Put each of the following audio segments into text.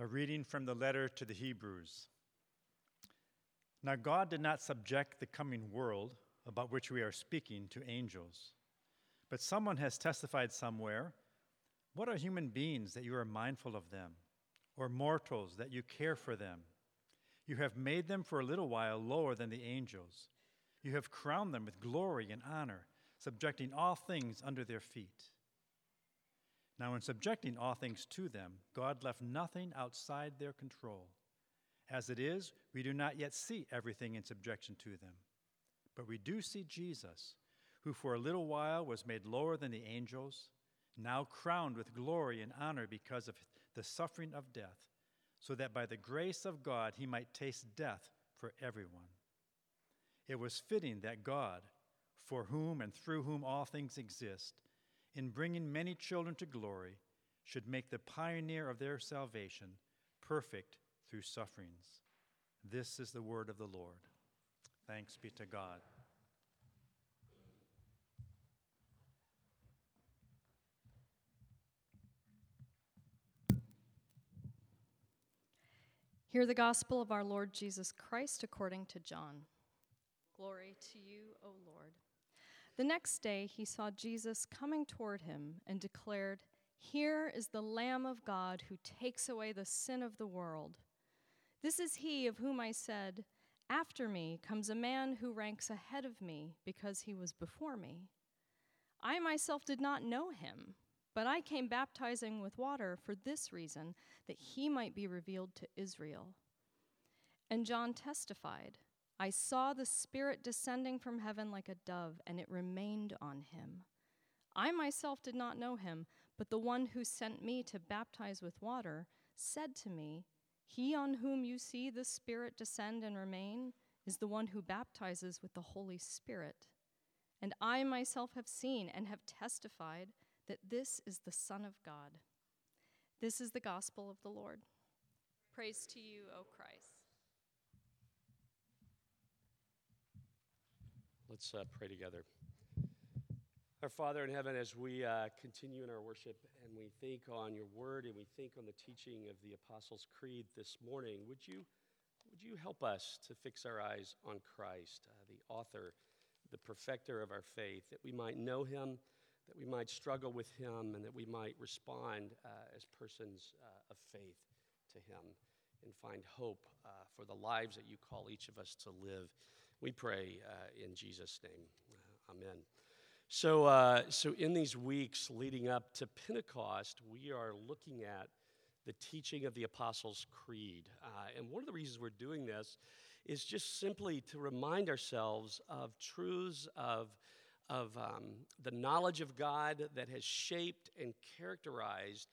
A reading from the letter to the Hebrews. Now, God did not subject the coming world about which we are speaking to angels. But someone has testified somewhere What are human beings that you are mindful of them, or mortals that you care for them? You have made them for a little while lower than the angels. You have crowned them with glory and honor, subjecting all things under their feet. Now, in subjecting all things to them, God left nothing outside their control. As it is, we do not yet see everything in subjection to them. But we do see Jesus, who for a little while was made lower than the angels, now crowned with glory and honor because of the suffering of death, so that by the grace of God he might taste death for everyone. It was fitting that God, for whom and through whom all things exist, in bringing many children to glory, should make the pioneer of their salvation perfect through sufferings. This is the word of the Lord. Thanks be to God. Hear the gospel of our Lord Jesus Christ according to John. Glory to you, O Lord. The next day he saw Jesus coming toward him and declared, Here is the Lamb of God who takes away the sin of the world. This is he of whom I said, After me comes a man who ranks ahead of me because he was before me. I myself did not know him, but I came baptizing with water for this reason, that he might be revealed to Israel. And John testified. I saw the Spirit descending from heaven like a dove, and it remained on him. I myself did not know him, but the one who sent me to baptize with water said to me, He on whom you see the Spirit descend and remain is the one who baptizes with the Holy Spirit. And I myself have seen and have testified that this is the Son of God. This is the gospel of the Lord. Praise to you, O Christ. Let's uh, pray together. Our Father in heaven, as we uh, continue in our worship and we think on your word and we think on the teaching of the Apostles' Creed this morning, would you, would you help us to fix our eyes on Christ, uh, the author, the perfecter of our faith, that we might know him, that we might struggle with him, and that we might respond uh, as persons uh, of faith to him and find hope uh, for the lives that you call each of us to live. We pray uh, in Jesus' name. Uh, amen. So, uh, so, in these weeks leading up to Pentecost, we are looking at the teaching of the Apostles' Creed. Uh, and one of the reasons we're doing this is just simply to remind ourselves of truths of, of um, the knowledge of God that has shaped and characterized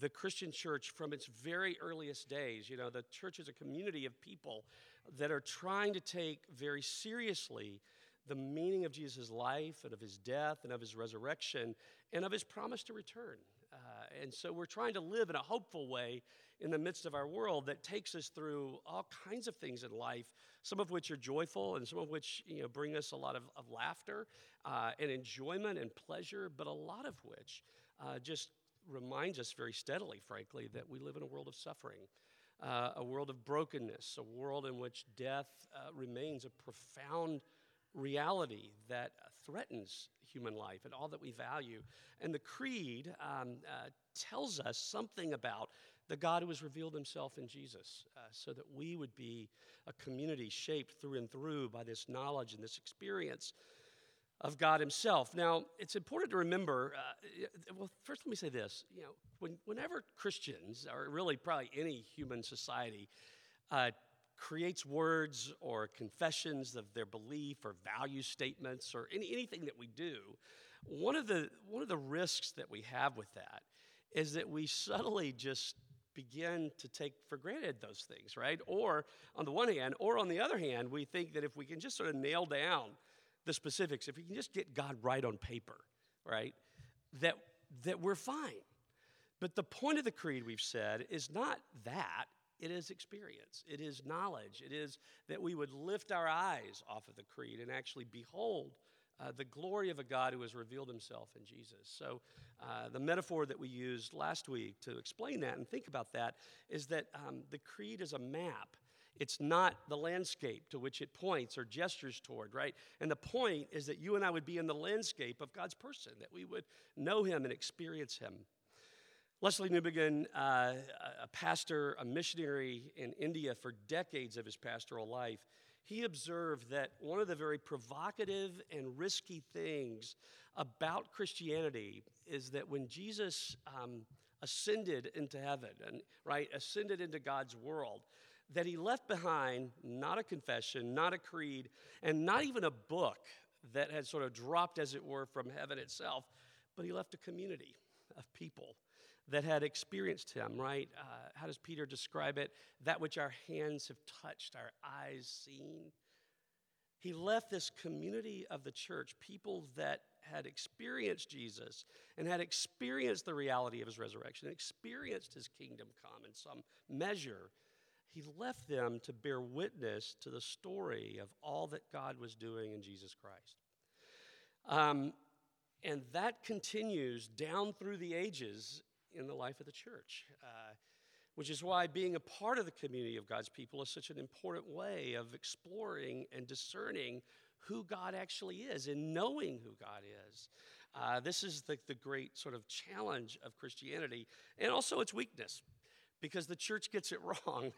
the Christian church from its very earliest days. You know, the church is a community of people that are trying to take very seriously the meaning of Jesus' life and of his death and of his resurrection and of his promise to return. Uh, and so we're trying to live in a hopeful way in the midst of our world that takes us through all kinds of things in life, some of which are joyful and some of which you know, bring us a lot of, of laughter uh, and enjoyment and pleasure, but a lot of which uh, just reminds us very steadily, frankly, that we live in a world of suffering uh, a world of brokenness, a world in which death uh, remains a profound reality that threatens human life and all that we value. And the Creed um, uh, tells us something about the God who has revealed himself in Jesus uh, so that we would be a community shaped through and through by this knowledge and this experience of God Himself. Now, it's important to remember. Uh, well, first, let me say this. You know, when, whenever Christians, or really probably any human society, uh, creates words or confessions of their belief or value statements or any, anything that we do, one of the one of the risks that we have with that is that we subtly just begin to take for granted those things, right? Or on the one hand, or on the other hand, we think that if we can just sort of nail down the specifics, if we can just get God right on paper, right, that, that we're fine. But the point of the creed, we've said, is not that. It is experience. It is knowledge. It is that we would lift our eyes off of the creed and actually behold uh, the glory of a God who has revealed himself in Jesus. So, uh, the metaphor that we used last week to explain that and think about that is that um, the creed is a map. It's not the landscape to which it points or gestures toward, right? And the point is that you and I would be in the landscape of God's person, that we would know Him and experience Him. Lesslie Newbigin, uh, a pastor, a missionary in India for decades of his pastoral life, he observed that one of the very provocative and risky things about Christianity is that when Jesus um, ascended into heaven and right ascended into God's world, that he left behind not a confession, not a creed, and not even a book that had sort of dropped, as it were, from heaven itself, but he left a community of people that had experienced him, right? Uh, how does Peter describe it? That which our hands have touched, our eyes seen. He left this community of the church, people that had experienced Jesus and had experienced the reality of his resurrection, experienced his kingdom come in some measure. He left them to bear witness to the story of all that God was doing in Jesus Christ. Um, and that continues down through the ages in the life of the church, uh, which is why being a part of the community of God's people is such an important way of exploring and discerning who God actually is and knowing who God is. Uh, this is the, the great sort of challenge of Christianity and also its weakness because the church gets it wrong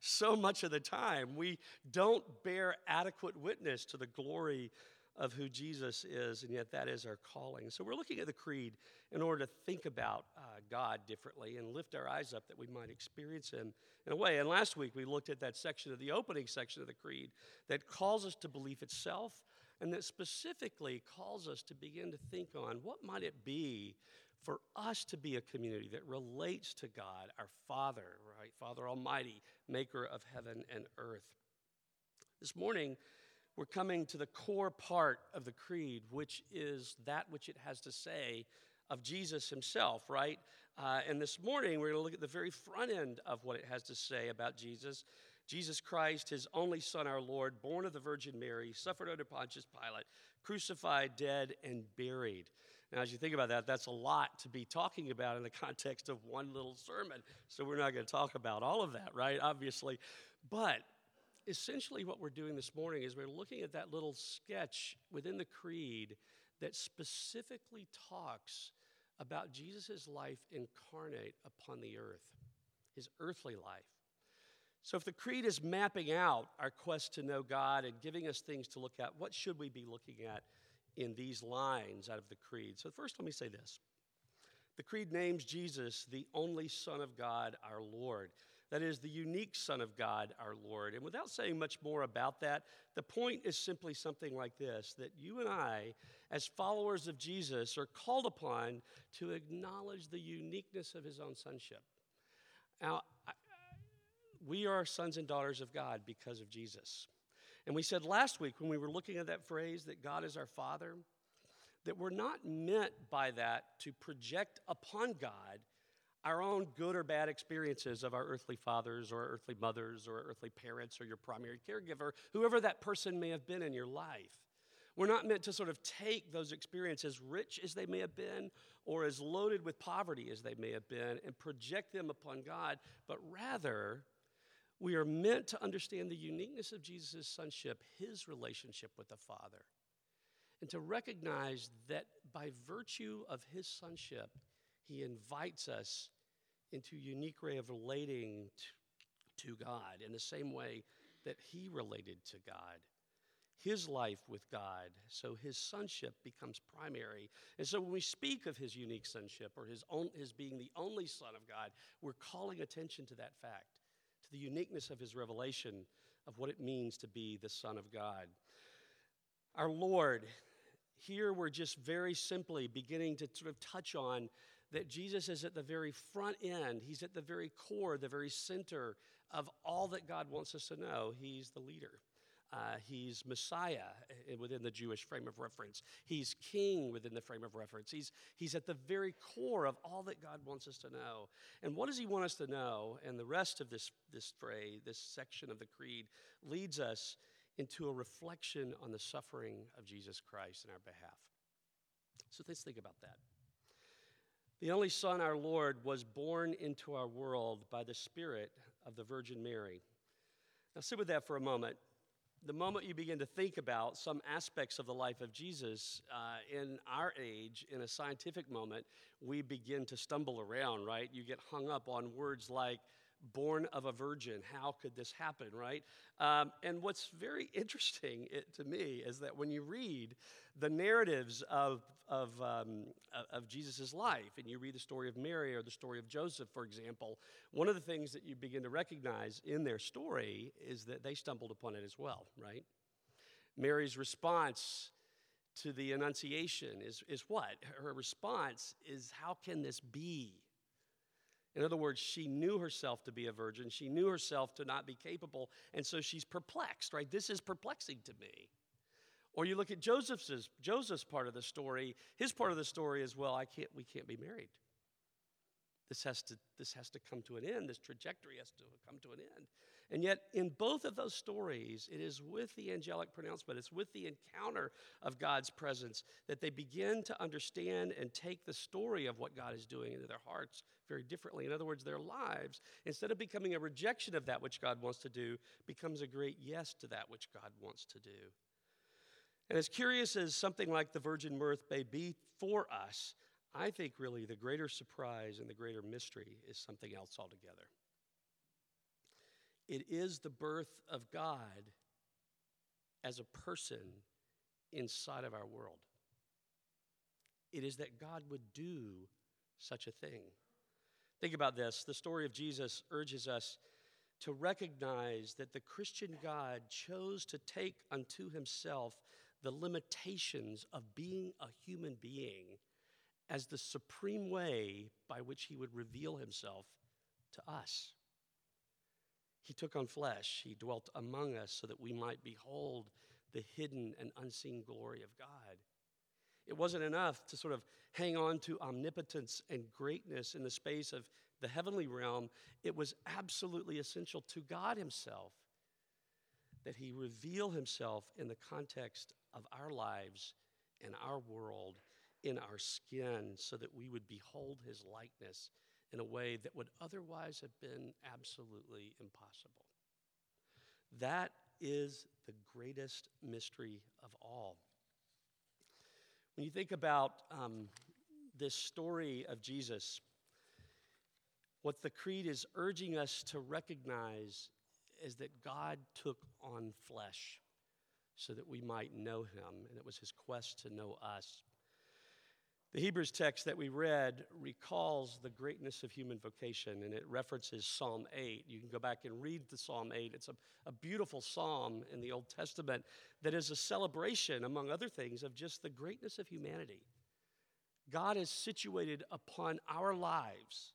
so much of the time. We don't bear adequate witness to the glory of who Jesus is, and yet that is our calling. So we're looking at the creed in order to think about uh, God differently and lift our eyes up that we might experience Him in a way. And last week we looked at that section of the opening section of the creed that calls us to belief itself and that specifically calls us to begin to think on what might it be for us to be a community that relates to God, our Father, right? Father Almighty, maker of heaven and earth. This morning, we're coming to the core part of the creed, which is that which it has to say of Jesus himself, right? Uh, and this morning, we're going to look at the very front end of what it has to say about Jesus. Jesus Christ, his only Son, our Lord, born of the Virgin Mary, suffered under Pontius Pilate, crucified, dead, and buried. Now, as you think about that, that's a lot to be talking about in the context of one little sermon. So, we're not going to talk about all of that, right? Obviously. But essentially what we're doing this morning is we're looking at that little sketch within the creed that specifically talks about Jesus' life incarnate upon the earth, his earthly life. So, if the creed is mapping out our quest to know God and giving us things to look at, what should we be looking at in these lines out of the creed? So, first, let me say this the creed names Jesus the only Son of God, our Lord. That is the unique Son of God, our Lord. And without saying much more about that, the point is simply something like this that you and I, as followers of Jesus, are called upon to acknowledge the uniqueness of his own sonship. Now, we are sons and daughters of God because of Jesus. And we said last week when we were looking at that phrase that God is our Father, that we're not meant by that to project upon God our own good or bad experiences of our earthly fathers or earthly mothers or earthly parents or your primary caregiver, whoever that person may have been in your life. We're not meant to sort of take those experiences, rich as they may have been, or as loaded with poverty as they may have been, and project them upon God, but rather, we are meant to understand the uniqueness of Jesus' sonship, his relationship with the Father, and to recognize that by virtue of his sonship, he invites us into a unique way of relating to, God in the same way that he related to God. His life with God, so his sonship becomes primary. And so when we speak of his unique sonship or his, own, his being the only Son of God, we're calling attention to that fact, to the uniqueness of his revelation of what it means to be the Son of God. Our Lord, here we're just very simply beginning to sort of touch on that Jesus is at the very front end. He's at the very core, the very center of all that God wants us to know. He's the leader. Uh, he's Messiah uh, within the Jewish frame of reference. He's King within the frame of reference. He's, he's at the very core of all that God wants us to know. And what does He want us to know? And the rest of this, this phrase, this section of the creed, leads us into a reflection on the suffering of Jesus Christ in our behalf. So let's think about that. The only Son, our Lord, was born into our world by the Spirit of the Virgin Mary. Now, sit with that for a moment. The moment you begin to think about some aspects of the life of Jesus uh, in our age, in a scientific moment, we begin to stumble around, right? You get hung up on words like born of a virgin. How could this happen, right? Um, and what's very interesting it, to me is that when you read the narratives of, of, um, of Jesus' life, and you read the story of Mary or the story of Joseph, for example, one of the things that you begin to recognize in their story is that they stumbled upon it as well, right? Mary's response to the Annunciation is, is what? Her response is, How can this be? In other words, she knew herself to be a virgin. She knew herself to not be capable. And so she's perplexed, right? This is perplexing to me. Or you look at Joseph's, Joseph's part of the story. His part of the story is, well, I can't, we can't be married. This has, to, this has to come to an end. This trajectory has to come to an end. And yet, in both of those stories, it is with the angelic pronouncement, it's with the encounter of God's presence that they begin to understand and take the story of what God is doing into their hearts very differently. In other words, their lives, instead of becoming a rejection of that which God wants to do, becomes a great yes to that which God wants to do. And as curious as something like the virgin birth may be for us, I think really the greater surprise and the greater mystery is something else altogether. It is the birth of God as a person inside of our world. It is that God would do such a thing. Think about this. The story of Jesus urges us to recognize that the Christian God chose to take unto himself the limitations of being a human being as the supreme way by which he would reveal himself to us. He took on flesh, he dwelt among us so that we might behold the hidden and unseen glory of God. It wasn't enough to sort of hang on to omnipotence and greatness in the space of the heavenly realm. It was absolutely essential to God Himself that He reveal Himself in the context of our lives and our world, in our skin, so that we would behold His likeness in a way that would otherwise have been absolutely impossible. That is the greatest mystery of all. When you think about um, this story of Jesus, what the Creed is urging us to recognize is that God took on flesh so that we might know him, and it was his quest to know us. The Hebrews text that we read recalls the greatness of human vocation and it references Psalm 8. You can go back and read the Psalm 8. It's a, a beautiful psalm in the Old Testament that is a celebration, among other things, of just the greatness of humanity. God has situated upon our lives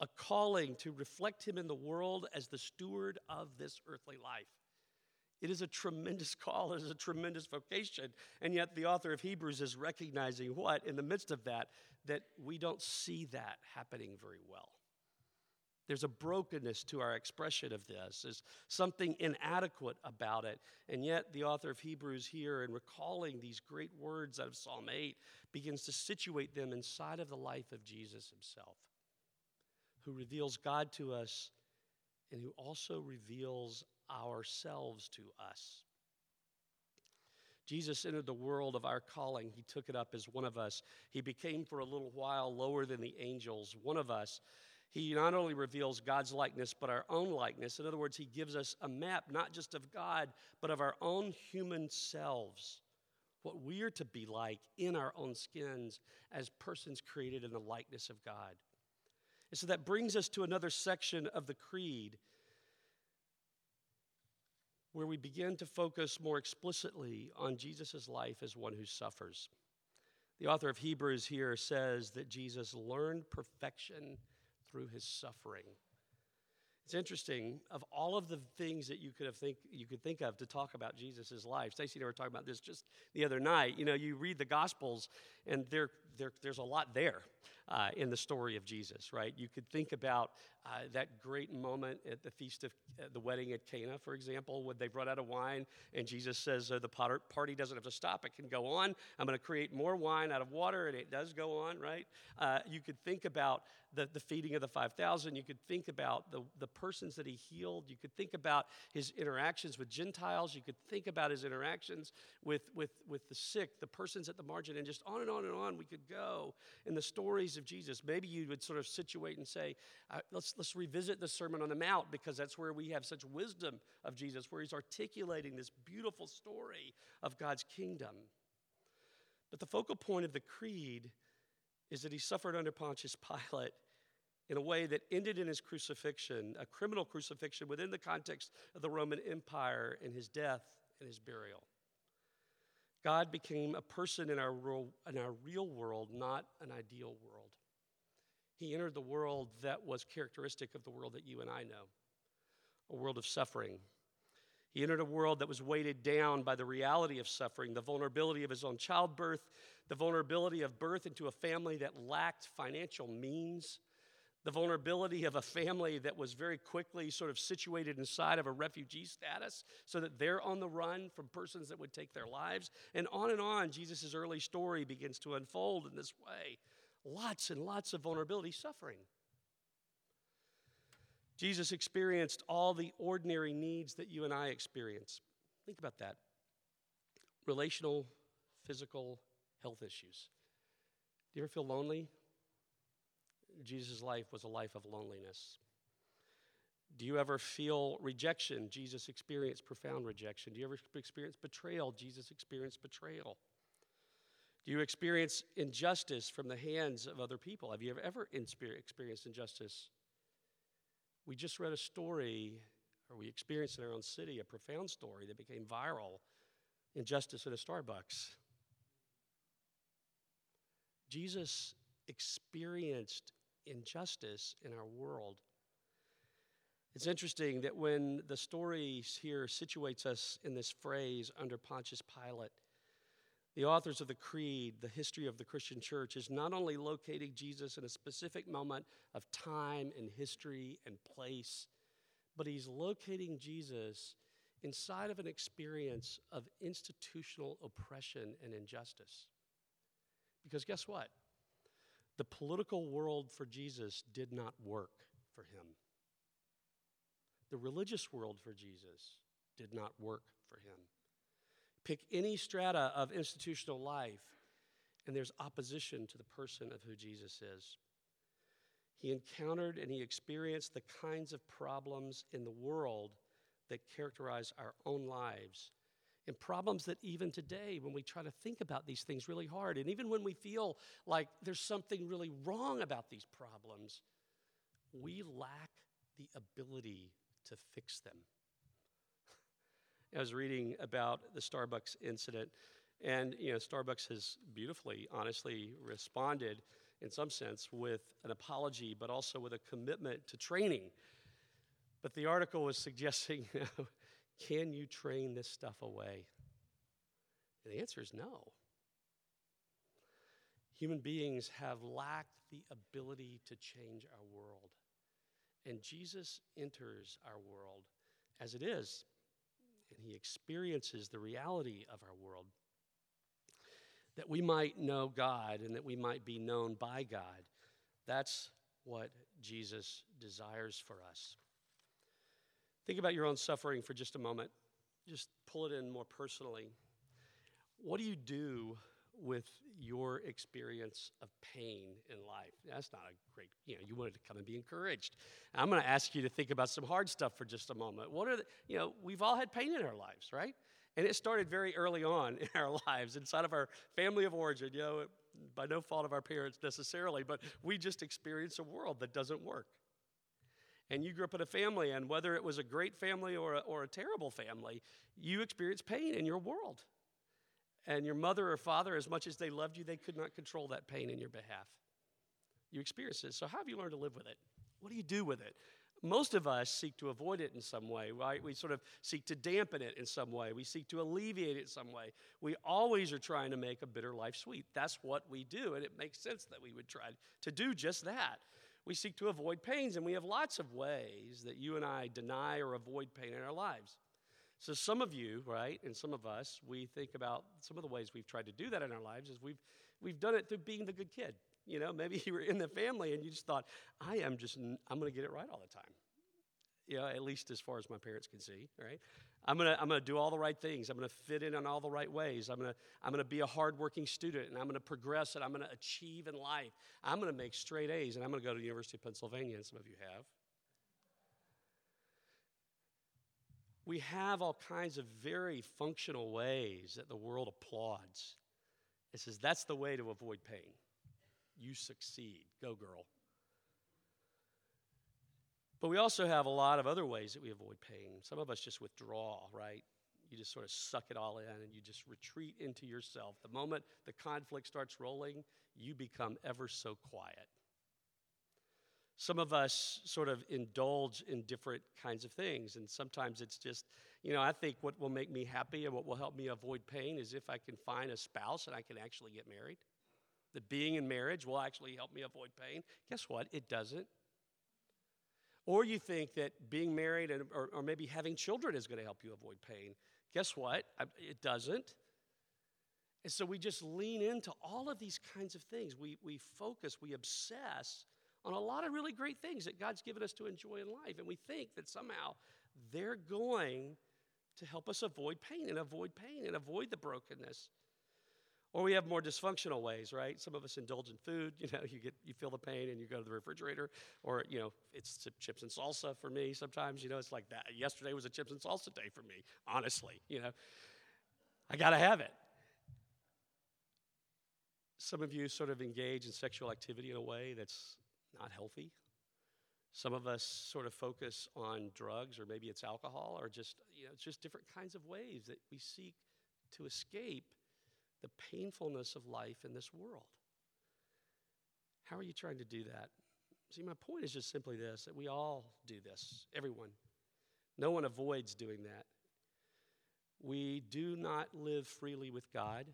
a calling to reflect Him in the world as the steward of this earthly life. It is a tremendous call, it is a tremendous vocation. And yet, the author of Hebrews is recognizing what, in the midst of that, that we don't see that happening very well. There's a brokenness to our expression of this. There's something inadequate about it. And yet, the author of Hebrews here, in recalling these great words out of Psalm 8, begins to situate them inside of the life of Jesus himself, who reveals God to us and who also reveals ourselves to us. Jesus entered the world of our calling. He took it up as one of us. He became for a little while lower than the angels, one of us. He not only reveals God's likeness, but our own likeness. In other words, He gives us a map not just of God, but of our own human selves, what we're to be like in our own skins as persons created in the likeness of God. And so that brings us to another section of the creed where we begin to focus more explicitly on Jesus' life as one who suffers. The author of Hebrews here says that Jesus learned perfection through his suffering. It's interesting, of all of the things that you could have think you could think of to talk about Jesus' life. Stacy and I were talking about this just the other night. You know, you read the Gospels and there, there there's a lot there. Uh, in the story of Jesus, right? You could think about uh, that great moment at the feast of uh, the wedding at Cana, for example, when they've run out of wine, and Jesus says uh, the party doesn't have to stop; it can go on. I'm going to create more wine out of water, and it does go on, right? Uh, you could think about the, the feeding of the 5,000. You could think about the, the persons that he healed. You could think about his interactions with Gentiles. You could think about his interactions with, with, with the sick, the persons at the margin, and just on and on and on we could go in the stories of Jesus. Maybe you would sort of situate and say, uh, let's, let's revisit the Sermon on the Mount because that's where we have such wisdom of Jesus, where he's articulating this beautiful story of God's kingdom. But the focal point of the creed is that he suffered under Pontius Pilate in a way that ended in his crucifixion, a criminal crucifixion within the context of the Roman Empire, and his death and his burial. God became a person in our, world, in our real world, not an ideal world. He entered the world that was characteristic of the world that you and I know a world of suffering. He entered a world that was weighted down by the reality of suffering, the vulnerability of his own childbirth, the vulnerability of birth into a family that lacked financial means, the vulnerability of a family that was very quickly sort of situated inside of a refugee status so that they're on the run from persons that would take their lives. And on and on, Jesus' early story begins to unfold in this way. Lots and lots of vulnerability, suffering. Jesus experienced all the ordinary needs that you and I experience. Think about that relational, physical, health issues. Do you ever feel lonely? Jesus' life was a life of loneliness. Do you ever feel rejection? Jesus experienced profound rejection. Do you ever experience betrayal? Jesus experienced betrayal. Do you experience injustice from the hands of other people? Have you ever, experienced injustice? We just read a story, or we experienced in our own city a profound story that became viral injustice at a Starbucks. Jesus experienced injustice in our world. It's interesting that when the story here situates us in this phrase under Pontius Pilate, the authors of the Creed, the history of the Christian church, is not only locating Jesus in a specific moment of time and history and place, but he's locating Jesus inside of an experience of institutional oppression and injustice. Because guess what? The political world for Jesus did not work for him. The religious world for Jesus did not work for him. Pick any strata of institutional life, and there's opposition to the person of who Jesus is. He encountered and he experienced the kinds of problems in the world that characterize our own lives and problems that even today, when we try to think about these things really hard, and even when we feel like there's something really wrong about these problems, we lack the ability to fix them. I was reading about the Starbucks incident, and you know, Starbucks has beautifully, honestly responded in some sense with an apology, but also with a commitment to training. But the article was suggesting Can you train this stuff away? And the answer is no. Human beings have lacked the ability to change our world. And Jesus enters our world as it is, he experiences the reality of our world. That we might know God and that we might be known by God. That's what Jesus desires for us. Think about your own suffering for just a moment. Just pull it in more personally. What do you do with your experience of pain in life? That's not a great, you know, you wanted to come and be encouraged. I'm going to ask you to think about some hard stuff for just a moment. What are the, you know, we've all had pain in our lives, right? And it started very early on in our lives, inside of our family of origin, you know, by no fault of our parents necessarily, but we just experience a world that doesn't work and you grew up in a family, and whether it was a great family or a, or a terrible family, you experienced pain in your world. And your mother or father, as much as they loved you, they could not control that pain in your behalf. You experienced it. So, how have you learned to live with it? What do you do with it? most of us seek to avoid it in some way, right? We sort of seek to dampen it in some way. We seek to alleviate it in some way. We always are trying to make a bitter life sweet. That's what we do, and it makes sense that we would try to do just that. We seek to avoid pains, and we have lots of ways that you and I deny or avoid pain in our lives. So, some of you, right, and some of us, we think about some of the ways we've tried to do that in our lives is we've, we've done it through being the good kid. You know, maybe you were in the family and you just thought, I am just, I'm going to get it right all the time. You know, at least as far as my parents can see, right? I'm going to I'm going to do all the right things. I'm going to fit in on all the right ways. I'm going to I'm going to be a hardworking student and I'm going to progress and I'm going to achieve in life. I'm going to make straight A's and I'm going to go to the University of Pennsylvania, and some of you have. We have all kinds of very functional ways that the world applauds. It says that's the way to avoid pain. You succeed. Go, girl. But we also have a lot of other ways that we avoid pain. Some of us just withdraw, right? You just sort of suck it all in and you just retreat into yourself. The moment the conflict starts rolling, you become ever so quiet. Some of us sort of indulge in different kinds of things, and sometimes it's just, you know, I think what will make me happy and what will help me avoid pain is if I can find a spouse and I can actually get married. That being in marriage will actually help me avoid pain. Guess what? It doesn't. Or you think that being married and, or, or maybe having children is going to help you avoid pain. Guess what? It doesn't. And so we just lean into all of these kinds of things. We, we focus, we obsess on a lot of really great things that God's given us to enjoy in life. And we think that somehow they're going to help us avoid pain and avoid pain and avoid the brokenness. Or we have more dysfunctional ways, right? Some of us indulge in food. You know, you get you feel the pain and you go to the refrigerator. Or you know, it's chips and salsa for me. Sometimes you know it's like that. Yesterday was a chips and salsa day for me. Honestly, you know, I got to have it. Some of you sort of engage in sexual activity in a way that's not healthy. Some of us sort of focus on drugs, or maybe it's alcohol, or just you know, it's just different kinds of ways that we seek to escape the painfulness of life in this world. How are you trying to do that? See, my point is just simply this that we all do this, everyone. No one avoids doing that. We do not live freely with God,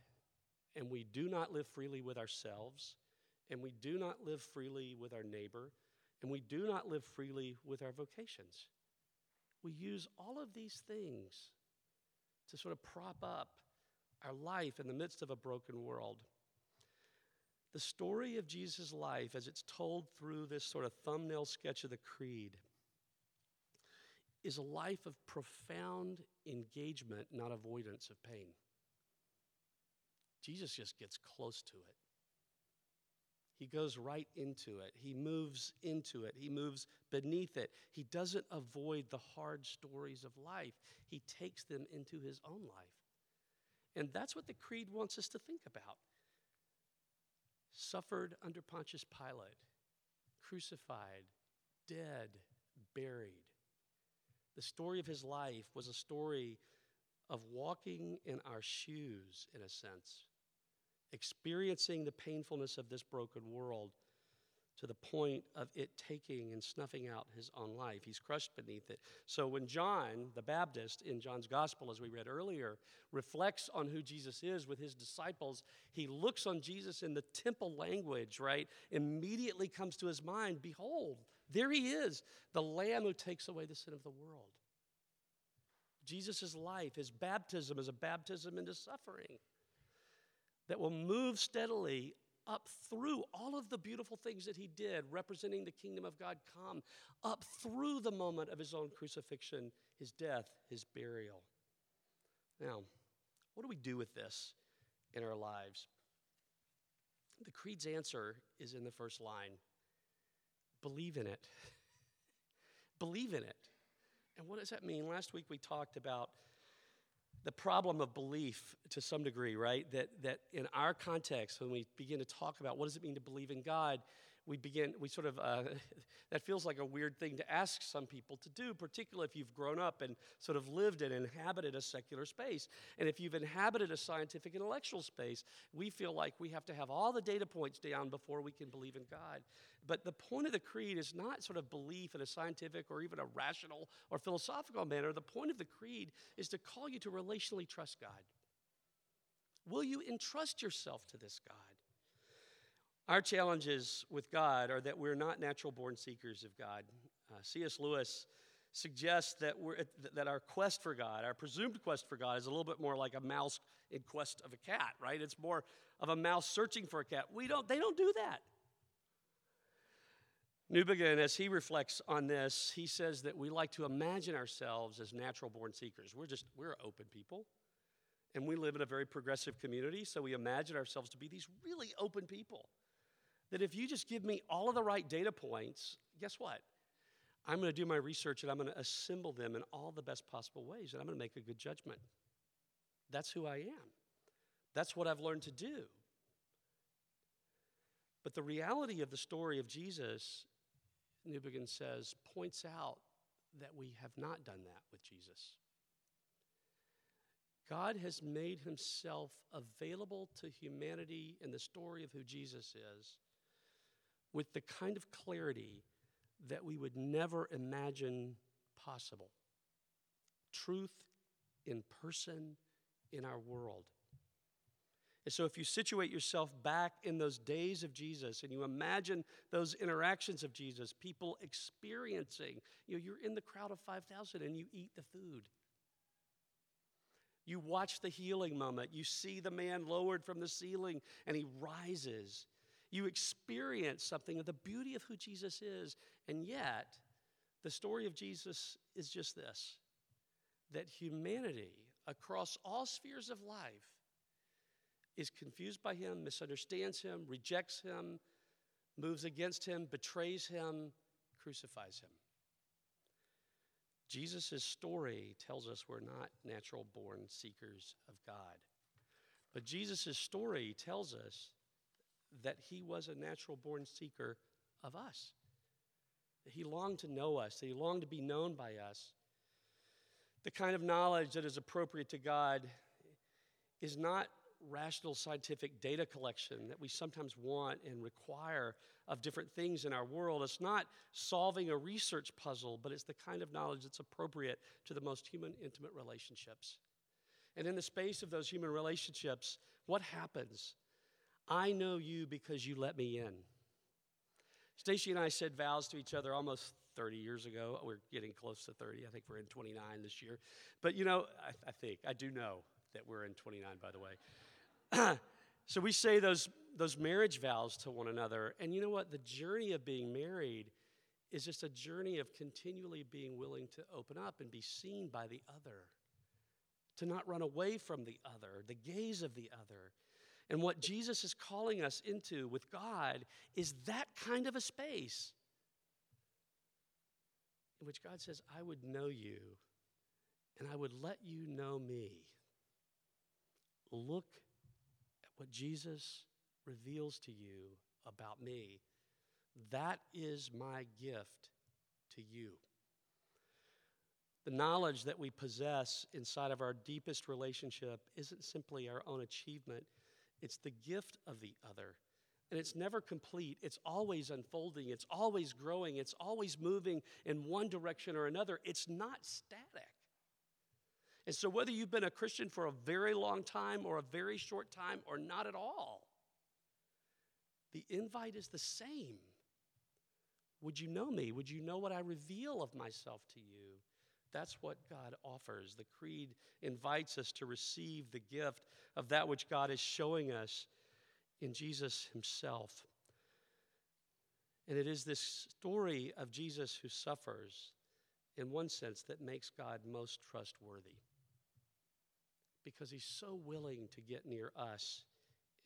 and we do not live freely with ourselves, and we do not live freely with our neighbor, and we do not live freely with our vocations. We use all of these things to sort of prop up our life in the midst of a broken world. The story of Jesus' life, as it's told through this sort of thumbnail sketch of the Creed, is a life of profound engagement, not avoidance of pain. Jesus just gets close to it. He goes right into it. He moves into it. He moves beneath it. He doesn't avoid the hard stories of life, he takes them into his own life. And that's what the Creed wants us to think about. Suffered under Pontius Pilate, crucified, dead, buried. The story of his life was a story of walking in our shoes, in a sense, experiencing the painfulness of this broken world to the point of it taking and snuffing out his own life. He's crushed beneath it. So when John, the Baptist, in John's gospel, as we read earlier, reflects on who Jesus is with his disciples, he looks on Jesus in the temple language, right? Immediately comes to his mind Behold, there he is, the Lamb who takes away the sin of the world. Jesus' life, his baptism, is a baptism into suffering that will move steadily up through all of the beautiful things that he did, representing the kingdom of God come, up through the moment of his own crucifixion, his death, his burial. Now, what do we do with this in our lives? The Creed's answer is in the first line believe in it. believe in it. And what does that mean? Last week we talked about the problem of belief to some degree, right? That, that in our context, when we begin to talk about what does it mean to believe in God, we begin, we sort of, uh, that feels like a weird thing to ask some people to do, particularly if you've grown up and sort of lived and inhabited a secular space. And if you've inhabited a scientific intellectual space, we feel like we have to have all the data points down before we can believe in God. But the point of the creed is not sort of belief in a scientific or even a rational or philosophical manner. The point of the creed is to call you to relationally trust God. Will you entrust yourself to this God? Our challenges with God are that we're not natural born seekers of God. Uh, C.S. Lewis suggests that, we're, that our quest for God, our presumed quest for God, is a little bit more like a mouse in quest of a cat, right? It's more of a mouse searching for a cat. We don't, they don't do that. Newbigin, as he reflects on this, he says that we like to imagine ourselves as natural born seekers. We're just, we're open people. And we live in a very progressive community, so we imagine ourselves to be these really open people that if you just give me all of the right data points, guess what? I'm going to do my research and I'm going to assemble them in all the best possible ways and I'm going to make a good judgment. That's who I am. That's what I've learned to do. But the reality of the story of Jesus, Newbigin says, points out that we have not done that with Jesus. God has made himself available to humanity in the story of who Jesus is with the kind of clarity that we would never imagine possible. Truth in person in our world. And so, if you situate yourself back in those days of Jesus and you imagine those interactions of Jesus, people experiencing, you know, you're in the crowd of 5,000 and you eat the food. You watch the healing moment. You see the man lowered from the ceiling and he rises you experience something of the beauty of who Jesus is. And yet, the story of Jesus is just this that humanity across all spheres of life is confused by him, misunderstands him, rejects him, moves against him, betrays him, crucifies him. Jesus' story tells us we're not natural born seekers of God. But Jesus' story tells us that he was a natural born seeker of us. He longed to know us, that he longed to be known by us. The kind of knowledge that is appropriate to God is not rational scientific data collection that we sometimes want and require of different things in our world. It's not solving a research puzzle, but it's the kind of knowledge that's appropriate to the most human, intimate relationships. And in the space of those human relationships, what happens? I know you because you let me in. Stacy and I said vows to each other almost 30 years ago. We're getting close to 30. I think we're in 29 this year. But you know, I, I think, I do know that we're in 29, by the way. so we say those, those marriage vows to one another. And you know what? The journey of being married is just a journey of continually being willing to open up and be seen by the other, to not run away from the other, the gaze of the other and what Jesus is calling us into with God is that kind of a space in which God says, I would know you and I would let you know me. Look at what Jesus reveals to you about me. That is my gift to you. The knowledge that we possess inside of our deepest relationship isn't simply our own achievement, it's the gift of the other. And it's never complete. It's always unfolding. It's always growing. It's always moving in one direction or another. It's not static. And so, whether you've been a Christian for a very long time or a very short time or not at all, the invite is the same. Would you know me? Would you know what I reveal of myself to you? That's what God offers. The Creed invites us to receive the gift of that which God is showing us in Jesus Himself. And it is this story of Jesus who suffers, in one sense, that makes God most trustworthy. Because He's so willing to get near us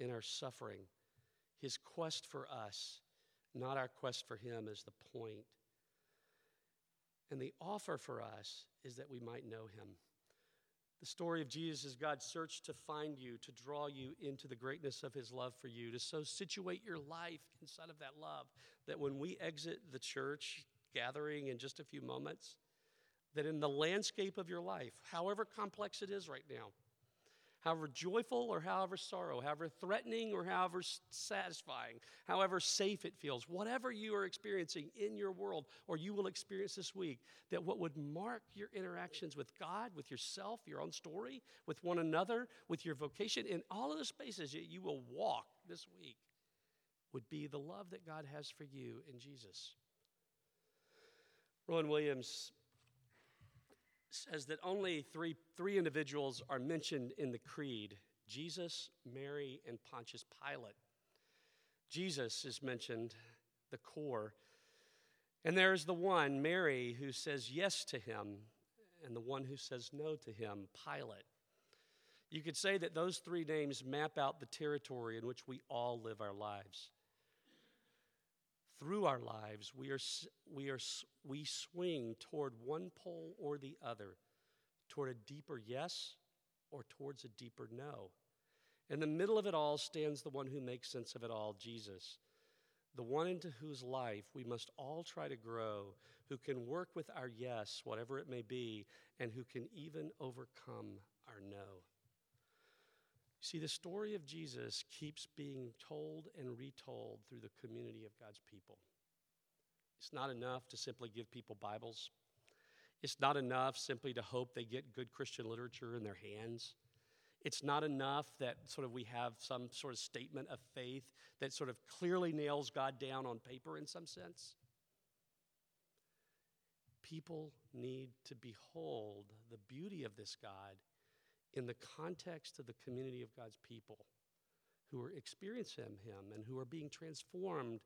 in our suffering. His quest for us, not our quest for Him, is the point. And the offer for us is that we might know him. The story of Jesus is God searched to find you, to draw you into the greatness of his love for you, to so situate your life inside of that love that when we exit the church gathering in just a few moments, that in the landscape of your life, however complex it is right now, however joyful or however sorrow, however threatening or however satisfying, however safe it feels, whatever you are experiencing in your world or you will experience this week, that what would mark your interactions with God, with yourself, your own story, with one another, with your vocation, in all of the spaces that you will walk this week, would be the love that God has for you in Jesus. Rowan Williams says that only three, three individuals are mentioned in the creed Jesus, Mary, and Pontius Pilate. Jesus is mentioned, the core. And there's the one, Mary, who says yes to him, and the one who says no to him, Pilate. You could say that those three names map out the territory in which we all live our lives through our lives, we, are, we, are, we swing toward one pole or the other, toward a deeper yes or towards a deeper no. In the middle of it all stands the one who makes sense of it all, Jesus, the one into whose life we must all try to grow, who can work with our yes, whatever it may be, and who can even overcome our no. See, the story of Jesus keeps being told and retold through the community of God's people. It's not enough to simply give people Bibles. It's not enough simply to hope they get good Christian literature in their hands. It's not enough that sort of we have some sort of statement of faith that sort of clearly nails God down on paper in some sense. People need to behold the beauty of this God in the context of the community of God's people who are experiencing Him and who are being transformed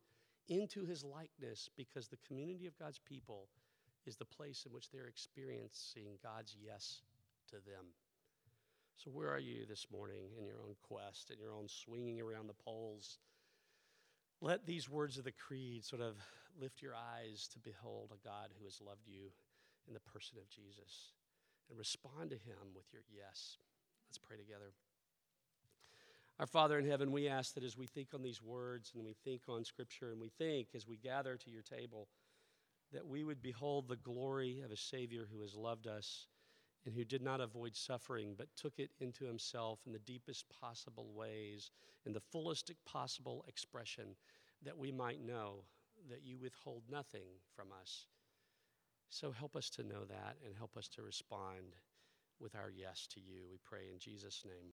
into His likeness because the community of God's people is the place in which they're experiencing God's yes to them. So, where are you this morning in your own quest, in your own swinging around the poles? Let these words of the creed sort of lift your eyes to behold a God who has loved you in the person of Jesus and respond to Him with your yes. Let's pray together. Our Father in heaven, we ask that as we think on these words and we think on Scripture and we think as we gather to your table, that we would behold the glory of a Savior who has loved us and who did not avoid suffering, but took it into himself in the deepest possible ways, in the fullest possible expression, that we might know that you withhold nothing from us so help us to know that and help us to respond with our yes to you. We pray in Jesus' name.